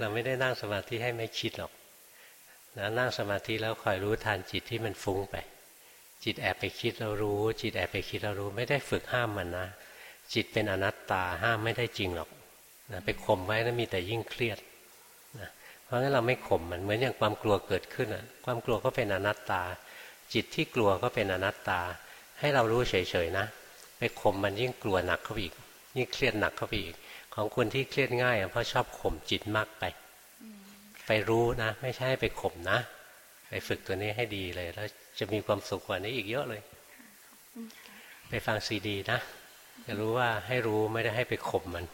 เราไม่ได้นั่งสมาธิให้ไม่คิดหรอกนะนั่งสมาธิแล้วคอยรู้ทันจิตที่มันฟุ้งไป จิตแอบไปคิดเรารู้ จิตแอบไปคิดเรารู้ ไม่ได้ฝึกห้ามมันนะ จิตเป็นอนัตตาห้ามไม่ได้จริงหรอกนะไปข่มไว้แล้วมีแต่ยิ่งเครียดนะเพราะงั้นเราไม่ข่มมันเหมือนอย่างความกลัวเกิดขึ้นอะความกลัวก็เป็นอนัตตา จิตที่กลัวก็เป็นอนัตตา ให้เรารู้เฉยๆนะ ไปข่มมันยิ่งกลัวหนักเข้าอีก ยิ่งเครียดหนักเข้าไปอีก ของคนที่เครียดง่ายเพราะชอบข่มจิตมากไป ไปรู้นะ ไม่ใช่ไปข่มนะ ไปฝึกตัวนี้ให้ดีเลย แล้วจะมีความสุขกว่านี้อีกเยอะเลย ไปฟังซีดีนะ จะรู้ว่าให้รู้ไม่ได้ให้ไปข่มมัน